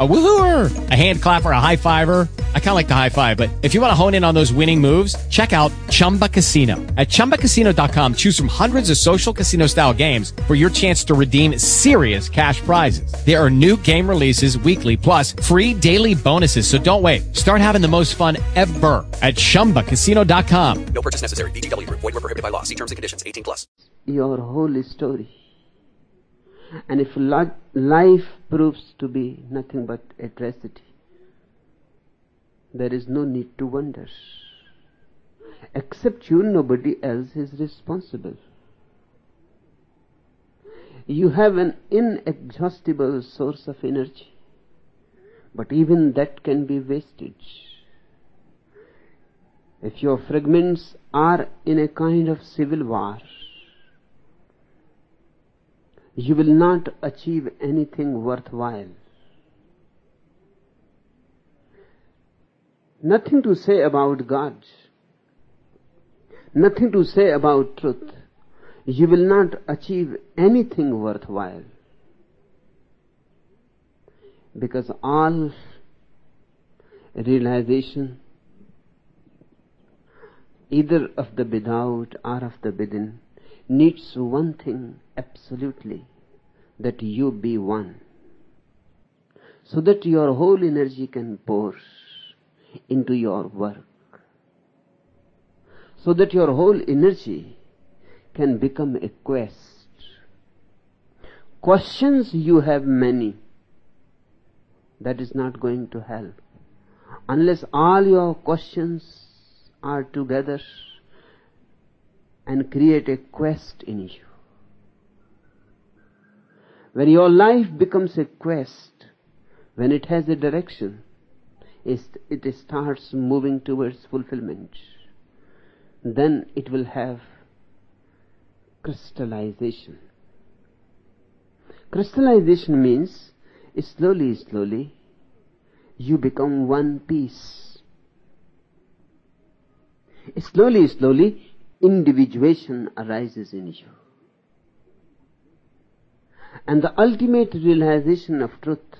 A woohooer, a hand clapper, a high fiver. I kind of like the high five, but if you want to hone in on those winning moves, check out Chumba Casino. At ChumbaCasino.com, choose from hundreds of social casino style games for your chance to redeem serious cash prizes. There are new game releases weekly, plus free daily bonuses. So don't wait. Start having the most fun ever at ChumbaCasino.com. No purchase necessary. VGW Group. Void were prohibited by law. See terms and conditions. 18 plus. Your whole story. And if life proves to be nothing but a tragedy, there is no need to wonder. Except you, nobody else is responsible. You have an inexhaustible source of energy, but even that can be wasted. If your fragments are in a kind of civil war, you will not achieve anything worthwhile. Nothing to say about God. Nothing to say about truth. You will not achieve anything worthwhile. Because all realization, either of the without or of the within, needs one thing absolutely that you be one. So that your whole energy can pour into your work. So that your whole energy can become a quest. Questions you have many that is not going to help. Unless all your questions are together and create a quest in you. When your life becomes a quest, when it has a direction, it starts moving towards fulfillment. Then it will have crystallization. Crystallization means slowly, slowly, you become one piece. Slowly, slowly, individuation arises in you. And the ultimate realization of truth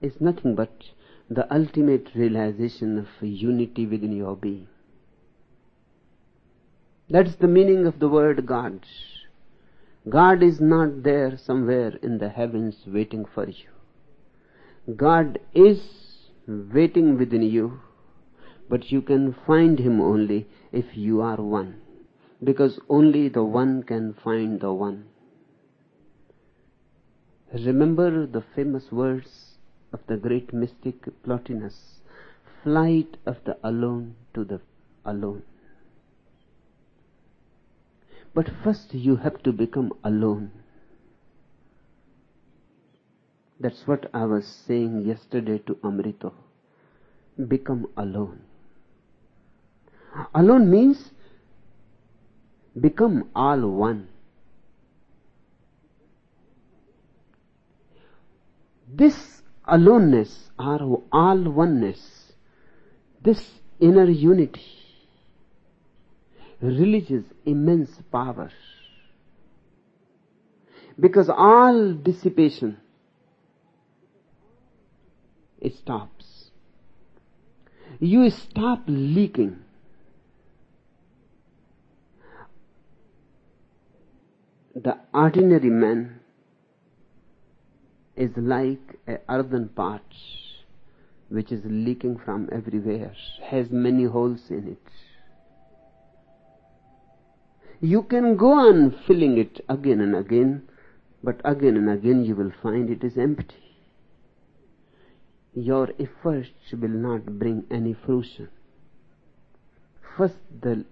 is nothing but the ultimate realization of unity within your being. That's the meaning of the word God. God is not there somewhere in the heavens waiting for you. God is waiting within you, but you can find Him only if you are one because only the one can find the one. Remember the famous words of the great mystic Plotinus flight of the alone to the alone. But first you have to become alone. That's what I was saying yesterday to Amrito. Become alone. Alone means become all one. This aloneness or all oneness, this inner unity, releases immense power. Because all dissipation it stops. You stop leaking the ordinary man is like a earthen pot which is leaking from everywhere, has many holes in it. You can go on filling it again and again, but again and again you will find it is empty. Your efforts will not bring any fruition. first the